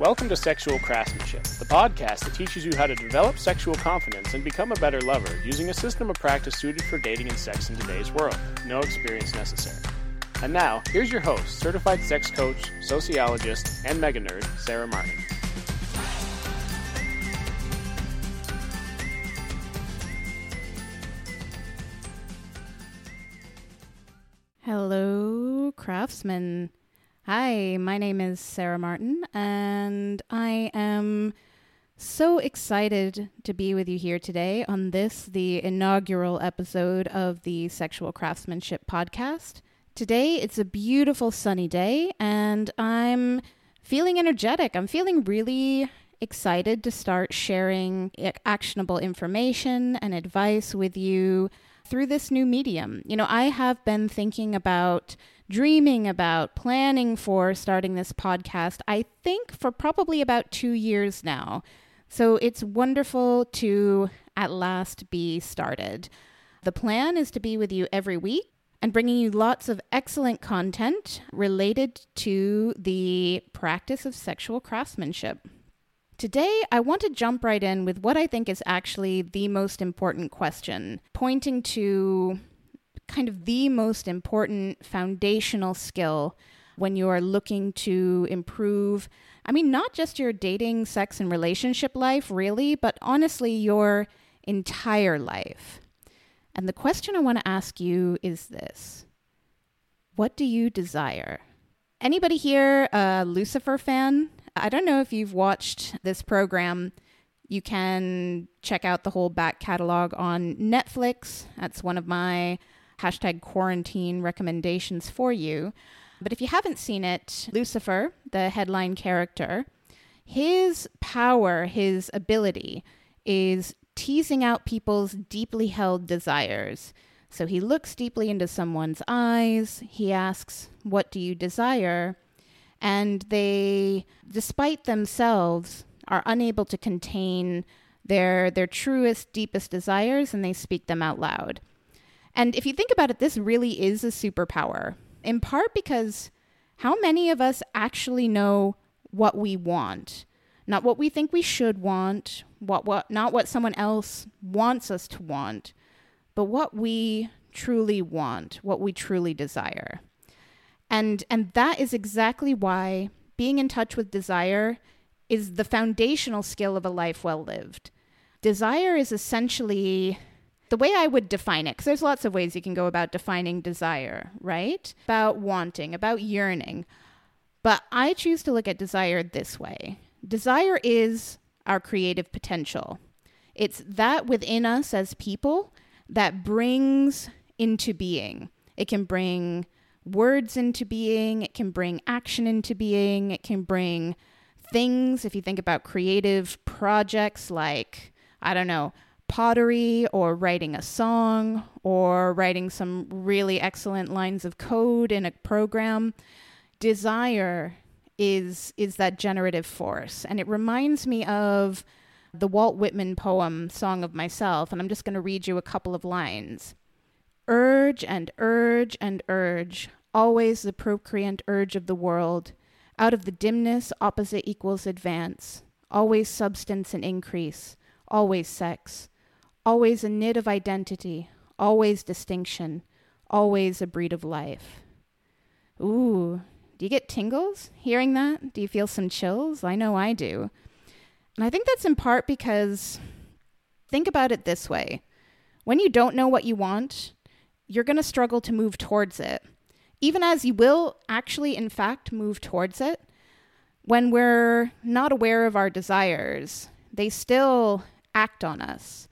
Welcome to Sexual Craftsmanship, the podcast that teaches you how to develop sexual confidence and become a better lover using a system of practice suited for dating and sex in today's world. No experience necessary. And now, here's your host, certified sex coach, sociologist, and mega nerd, Sarah Martin. Hello, craftsmen. Hi, my name is Sarah Martin, and I am so excited to be with you here today on this, the inaugural episode of the Sexual Craftsmanship Podcast. Today, it's a beautiful sunny day, and I'm feeling energetic. I'm feeling really excited to start sharing actionable information and advice with you through this new medium. You know, I have been thinking about, dreaming about, planning for starting this podcast, I think for probably about two years now. So it's wonderful to at last be started. The plan is to be with you every week and bringing you lots of excellent content related to the practice of sexual craftsmanship. Today, I want to jump right in with what I think is actually the most important question, pointing to kind of the most important foundational skill when you are looking to improve. I mean, not just your dating, sex, and relationship life, really, but honestly, your entire life. And the question I want to ask you is this What do you desire? Anybody here a Lucifer fan? I don't know if you've watched this program. You can check out the whole back catalog on Netflix. That's one of my hashtag quarantine recommendations for you. But if you haven't seen it, Lucifer, the headline character, his power, his ability is teasing out people's deeply held desires. So he looks deeply into someone's eyes. He asks, What do you desire? and they, despite themselves, are unable to contain their their truest, deepest desires, and they speak them out loud. And if you think about it, this really is a superpower, in part because how many of us actually know what we want? Not what we think we should want, what, what not what someone else wants us to want, but what we truly want, what we truly desire. And and that is exactly why being in touch with desire is the foundational skill of a life well lived. Desire is essentially the way I would define it, because there's lots of ways you can go about defining desire, right? About wanting, about yearning. But I choose to look at desire this way desire is our creative potential, it's that within us as people that brings into being. It can bring words into being, it can bring action into being, it can bring things. If you think about creative projects like, I don't know, pottery or writing a song or writing some really excellent lines of code in a program, desire is is that generative force. And it reminds me of the Walt Whitman poem Song of Myself, and I'm just going to read you a couple of lines. Urge and urge and urge, always the procreant urge of the world. Out of the dimness, opposite equals advance. Always substance and increase. Always sex. Always a knit of identity. Always distinction. Always a breed of life. Ooh, do you get tingles hearing that? Do you feel some chills? I know I do. And I think that's in part because think about it this way when you don't know what you want, you're going to struggle to move towards it. Even as you will actually, in fact, move towards it, when we're not aware of our desires, they still act on us.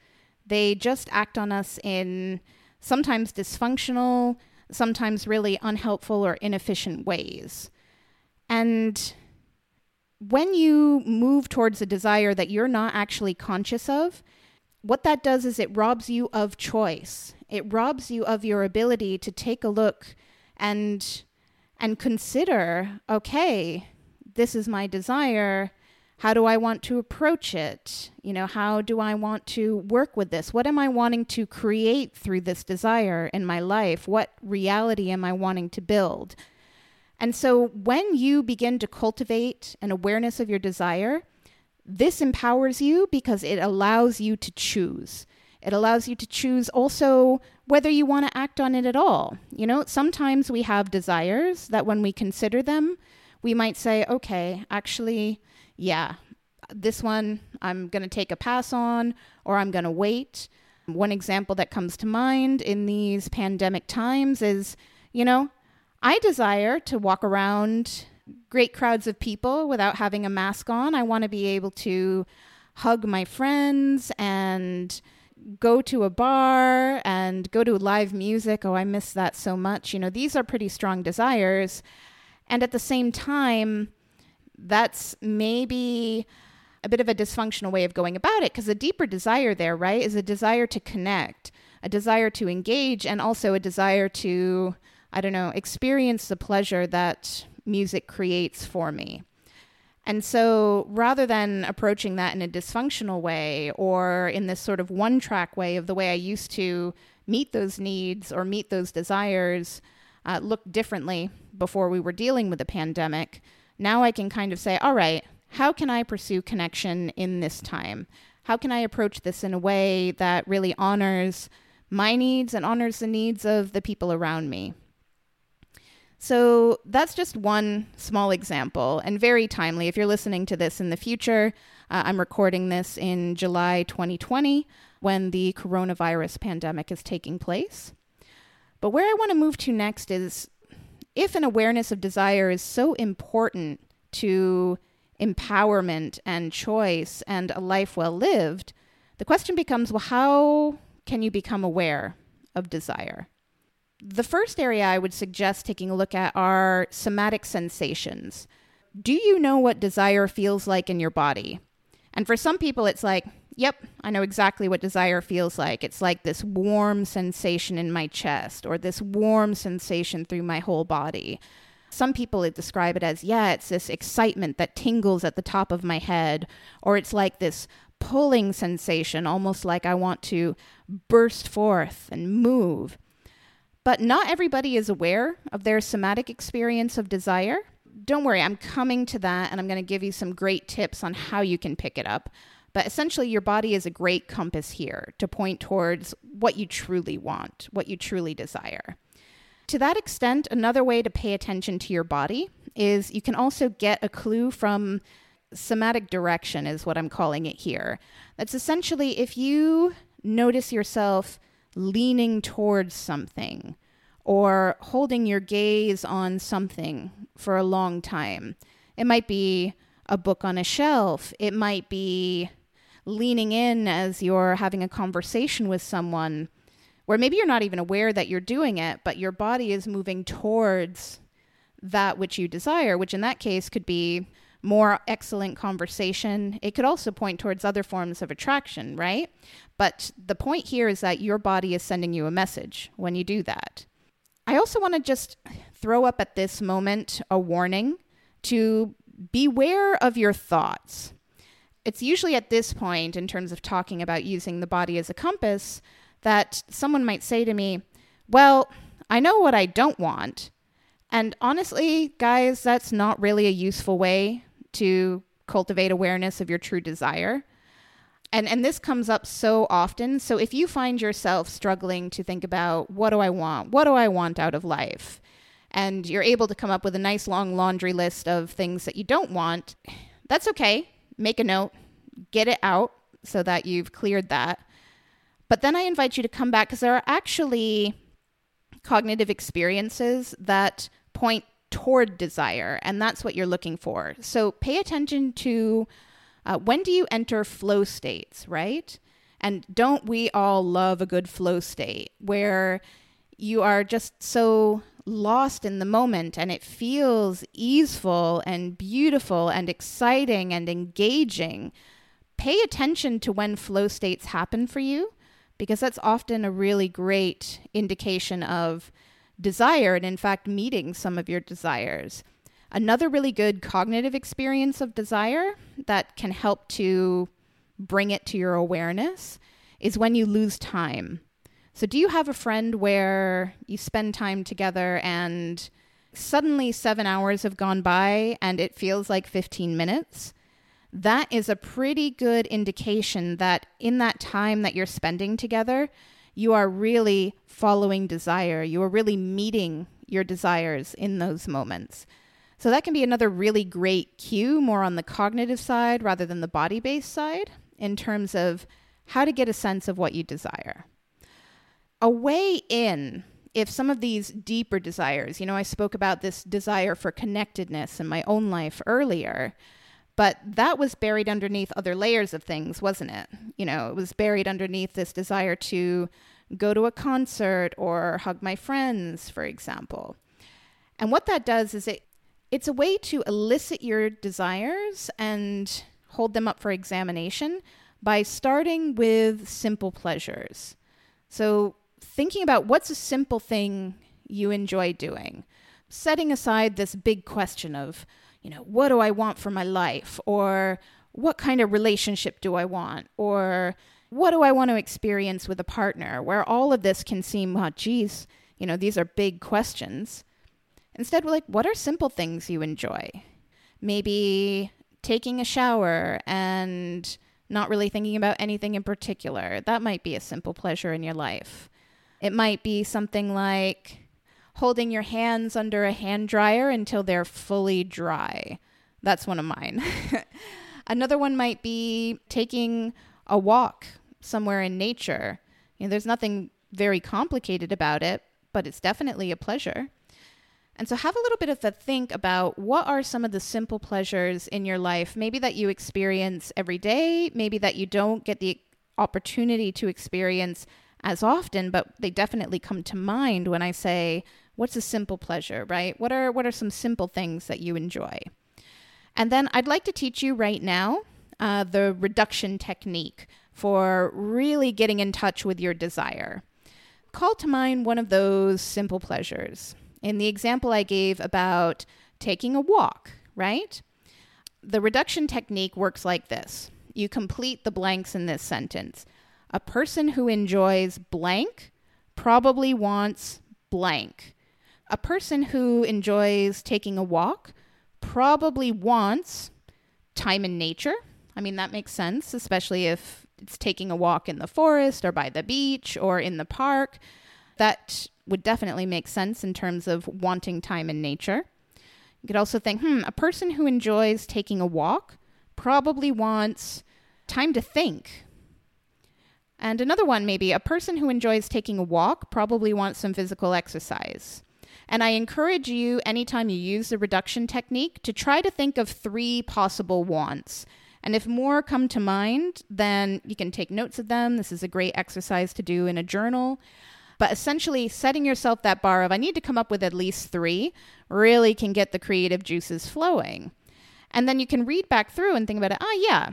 They just act on us in sometimes dysfunctional, sometimes really unhelpful or inefficient ways. And when you move towards a desire that you're not actually conscious of, what that does is it robs you of choice. It robs you of your ability to take a look and and consider, okay, this is my desire. How do I want to approach it? You know, how do I want to work with this? What am I wanting to create through this desire in my life? What reality am I wanting to build? And so when you begin to cultivate an awareness of your desire, this empowers you because it allows you to choose. It allows you to choose also whether you want to act on it at all. You know, sometimes we have desires that when we consider them, we might say, okay, actually, yeah, this one I'm going to take a pass on or I'm going to wait. One example that comes to mind in these pandemic times is, you know, I desire to walk around great crowds of people without having a mask on. I want to be able to hug my friends and go to a bar and go to live music. Oh, I miss that so much. You know, these are pretty strong desires. And at the same time, that's maybe a bit of a dysfunctional way of going about it because the deeper desire there, right, is a desire to connect, a desire to engage, and also a desire to, I don't know, experience the pleasure that music creates for me. And so rather than approaching that in a dysfunctional way or in this sort of one track way of the way I used to meet those needs or meet those desires, uh, look differently before we were dealing with the pandemic, now I can kind of say, all right, how can I pursue connection in this time? How can I approach this in a way that really honors my needs and honors the needs of the people around me? So that's just one small example and very timely. If you're listening to this in the future, uh, I'm recording this in July 2020 when the coronavirus pandemic is taking place. But where I want to move to next is if an awareness of desire is so important to empowerment and choice and a life well lived, the question becomes well, how can you become aware of desire? The first area I would suggest taking a look at are somatic sensations. Do you know what desire feels like in your body? And for some people, it's like, yep, I know exactly what desire feels like. It's like this warm sensation in my chest or this warm sensation through my whole body. Some people describe it as, yeah, it's this excitement that tingles at the top of my head, or it's like this pulling sensation, almost like I want to burst forth and move. But not everybody is aware of their somatic experience of desire. Don't worry, I'm coming to that and I'm going to give you some great tips on how you can pick it up. But essentially, your body is a great compass here to point towards what you truly want, what you truly desire. To that extent, another way to pay attention to your body is you can also get a clue from somatic direction, is what I'm calling it here. That's essentially if you notice yourself leaning towards something or holding your gaze on something for a long time. It might be a book on a shelf, it might be leaning in as you're having a conversation with someone where maybe you're not even aware that you're doing it, but your body is moving towards that which you desire, which in that case could be more excellent conversation. It could also point towards other forms of attraction, right? But the point here is that your body is sending you a message when you do that. I also want to just throw up at this moment a warning to beware of your thoughts. It's usually at this point, in terms of talking about using the body as a compass, that someone might say to me, Well, I know what I don't want. And honestly, guys, that's not really a useful way to cultivate awareness of your true desire. And and this comes up so often. So if you find yourself struggling to think about what do I want? What do I want out of life? And you're able to come up with a nice long laundry list of things that you don't want, that's okay. Make a note, get it out so that you've cleared that. But then I invite you to come back because there are actually cognitive experiences that point toward desire, and that's what you're looking for. So pay attention to uh, when do you enter flow states, right? And don't we all love a good flow state where you are just so lost in the moment and it feels easeful and beautiful and exciting and engaging? Pay attention to when flow states happen for you because that's often a really great indication of desire and, in fact, meeting some of your desires. Another really good cognitive experience of desire that can help to bring it to your awareness is when you lose time. So, do you have a friend where you spend time together and suddenly seven hours have gone by and it feels like 15 minutes, that is a pretty good indication that in that time that you're spending together, you are really following desire. You are really meeting your desires in those moments. So that can be another really great cue, more on the cognitive side rather than the body based side, in terms of how to get a sense of what you desire. A way in, if some of these deeper desires, you know, I spoke about this desire for connectedness in my own life earlier, but that was buried underneath other layers of things, wasn't it? You know, it was buried underneath this desire to go to a concert or hug my friends, for example. And what that does is it it's a way to elicit your desires and hold them up for examination by starting with simple pleasures. So, thinking about what's a simple thing you enjoy doing, setting aside this big question of, you know, what do I want for my life? Or what kind of relationship do I want? Or what do I want to experience with a partner? Where all of this can seem, oh, geez, you know, these are big questions. Instead, we're like, what are simple things you enjoy? Maybe taking a shower and not really thinking about anything in particular. That might be a simple pleasure in your life. It might be something like holding your hands under a hand dryer until they're fully dry. That's one of mine. Another one might be taking a walk somewhere in nature. You know, there's nothing very complicated about it, but it's definitely a pleasure. And so have a little bit of a think about what are some of the simple pleasures in your life, maybe that you experience every day, maybe that you don't get the opportunity to experience as often, but they definitely come to mind when I say, what's a simple pleasure, right? What are what are some simple things that you enjoy? And then I'd like to teach you right now uh, the reduction technique for really getting in touch with your desire. Call to mind one of those simple pleasures. In the example I gave about taking a walk, right? The reduction technique works like this you complete the blanks in this sentence. A person who enjoys blank probably wants blank. A person who enjoys taking a walk probably wants time in nature. I mean, that makes sense, especially if it's taking a walk in the forest or by the beach or in the park. That would definitely make sense in terms of wanting time in nature. You could also think, hmm, a person who enjoys taking a walk probably wants time to think. And another one, maybe a person who enjoys taking a walk probably wants some physical exercise. And I encourage you, anytime you use the reduction technique, to try to think of three possible wants. And if more come to mind, then you can take notes of them. This is a great exercise to do in a journal. But essentially, setting yourself that bar of, I need to come up with at least three, really can get the creative juices flowing. And then you can read back through and think about it. Ah, oh, yeah,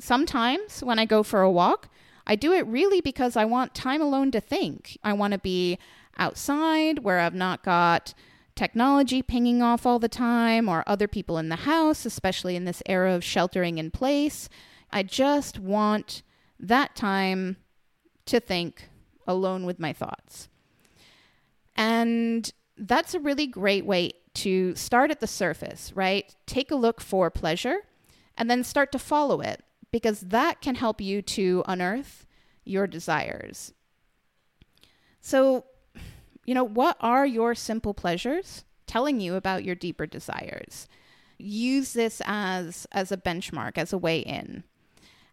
sometimes when I go for a walk, I do it really because I want time alone to think. I want to be outside where I've not got technology pinging off all the time or other people in the house, especially in this era of sheltering in place. I just want that time to think alone with my thoughts. And that's a really great way to start at the surface, right? Take a look for pleasure and then start to follow it because that can help you to unearth your desires. So, you know, what are your simple pleasures telling you about your deeper desires? Use this as as a benchmark, as a way in.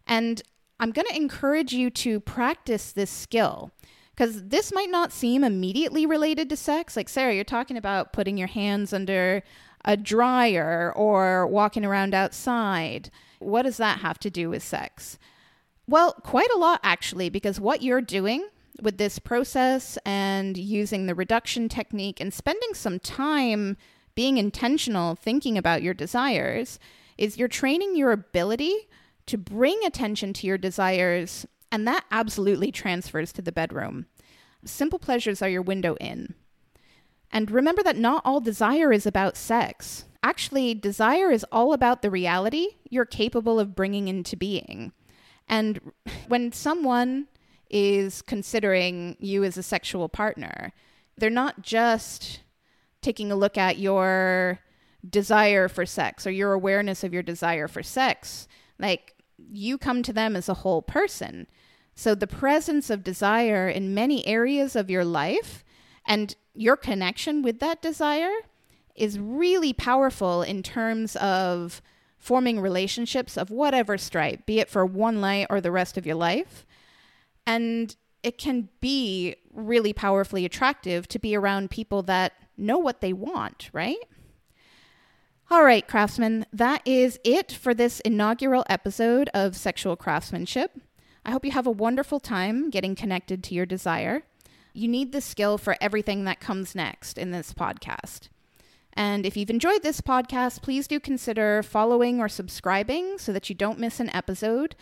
And I'm going to encourage you to practice this skill because this might not seem immediately related to sex. Like, Sarah, you're talking about putting your hands under a dryer or walking around outside. What does that have to do with sex? Well, quite a lot, actually, because what you're doing with this process and using the reduction technique and spending some time being intentional, thinking about your desires, is you're training your ability to bring attention to your desires, and that absolutely transfers to the bedroom. Simple pleasures are your window in. And remember that not all desire is about sex. Actually, desire is all about the reality you're capable of bringing into being. And when someone is considering you as a sexual partner, they're not just taking a look at your desire for sex or your awareness of your desire for sex. Like you come to them as a whole person. So the presence of desire in many areas of your life and your connection with that desire is really powerful in terms of forming relationships of whatever stripe, be it for one night or the rest of your life. And it can be really powerfully attractive to be around people that know what they want, right? All right, craftsmen, that is it for this inaugural episode of Sexual Craftsmanship. I hope you have a wonderful time getting connected to your desire. You need the skill for everything that comes next in this podcast. And if you've enjoyed this podcast, please do consider following or subscribing so that you don't miss an episode.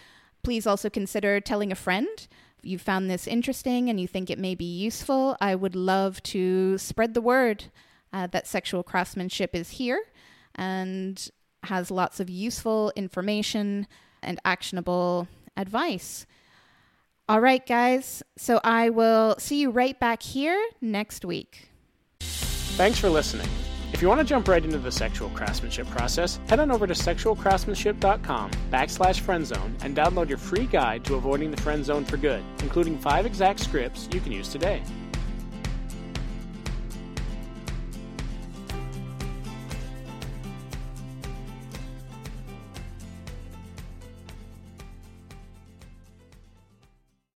Please also consider telling a friend. If you found this interesting and you think it may be useful, I would love to spread the word uh, that sexual craftsmanship is here and has lots of useful information and actionable advice. All right, guys. So I will see you right back here next week. Thanks for listening. If you want to jump right into the sexual craftsmanship process, head on over to sexualcraftsmanship.com backslash friendzone and download your free guide to avoiding the friend zone for good, including five exact scripts you can use today.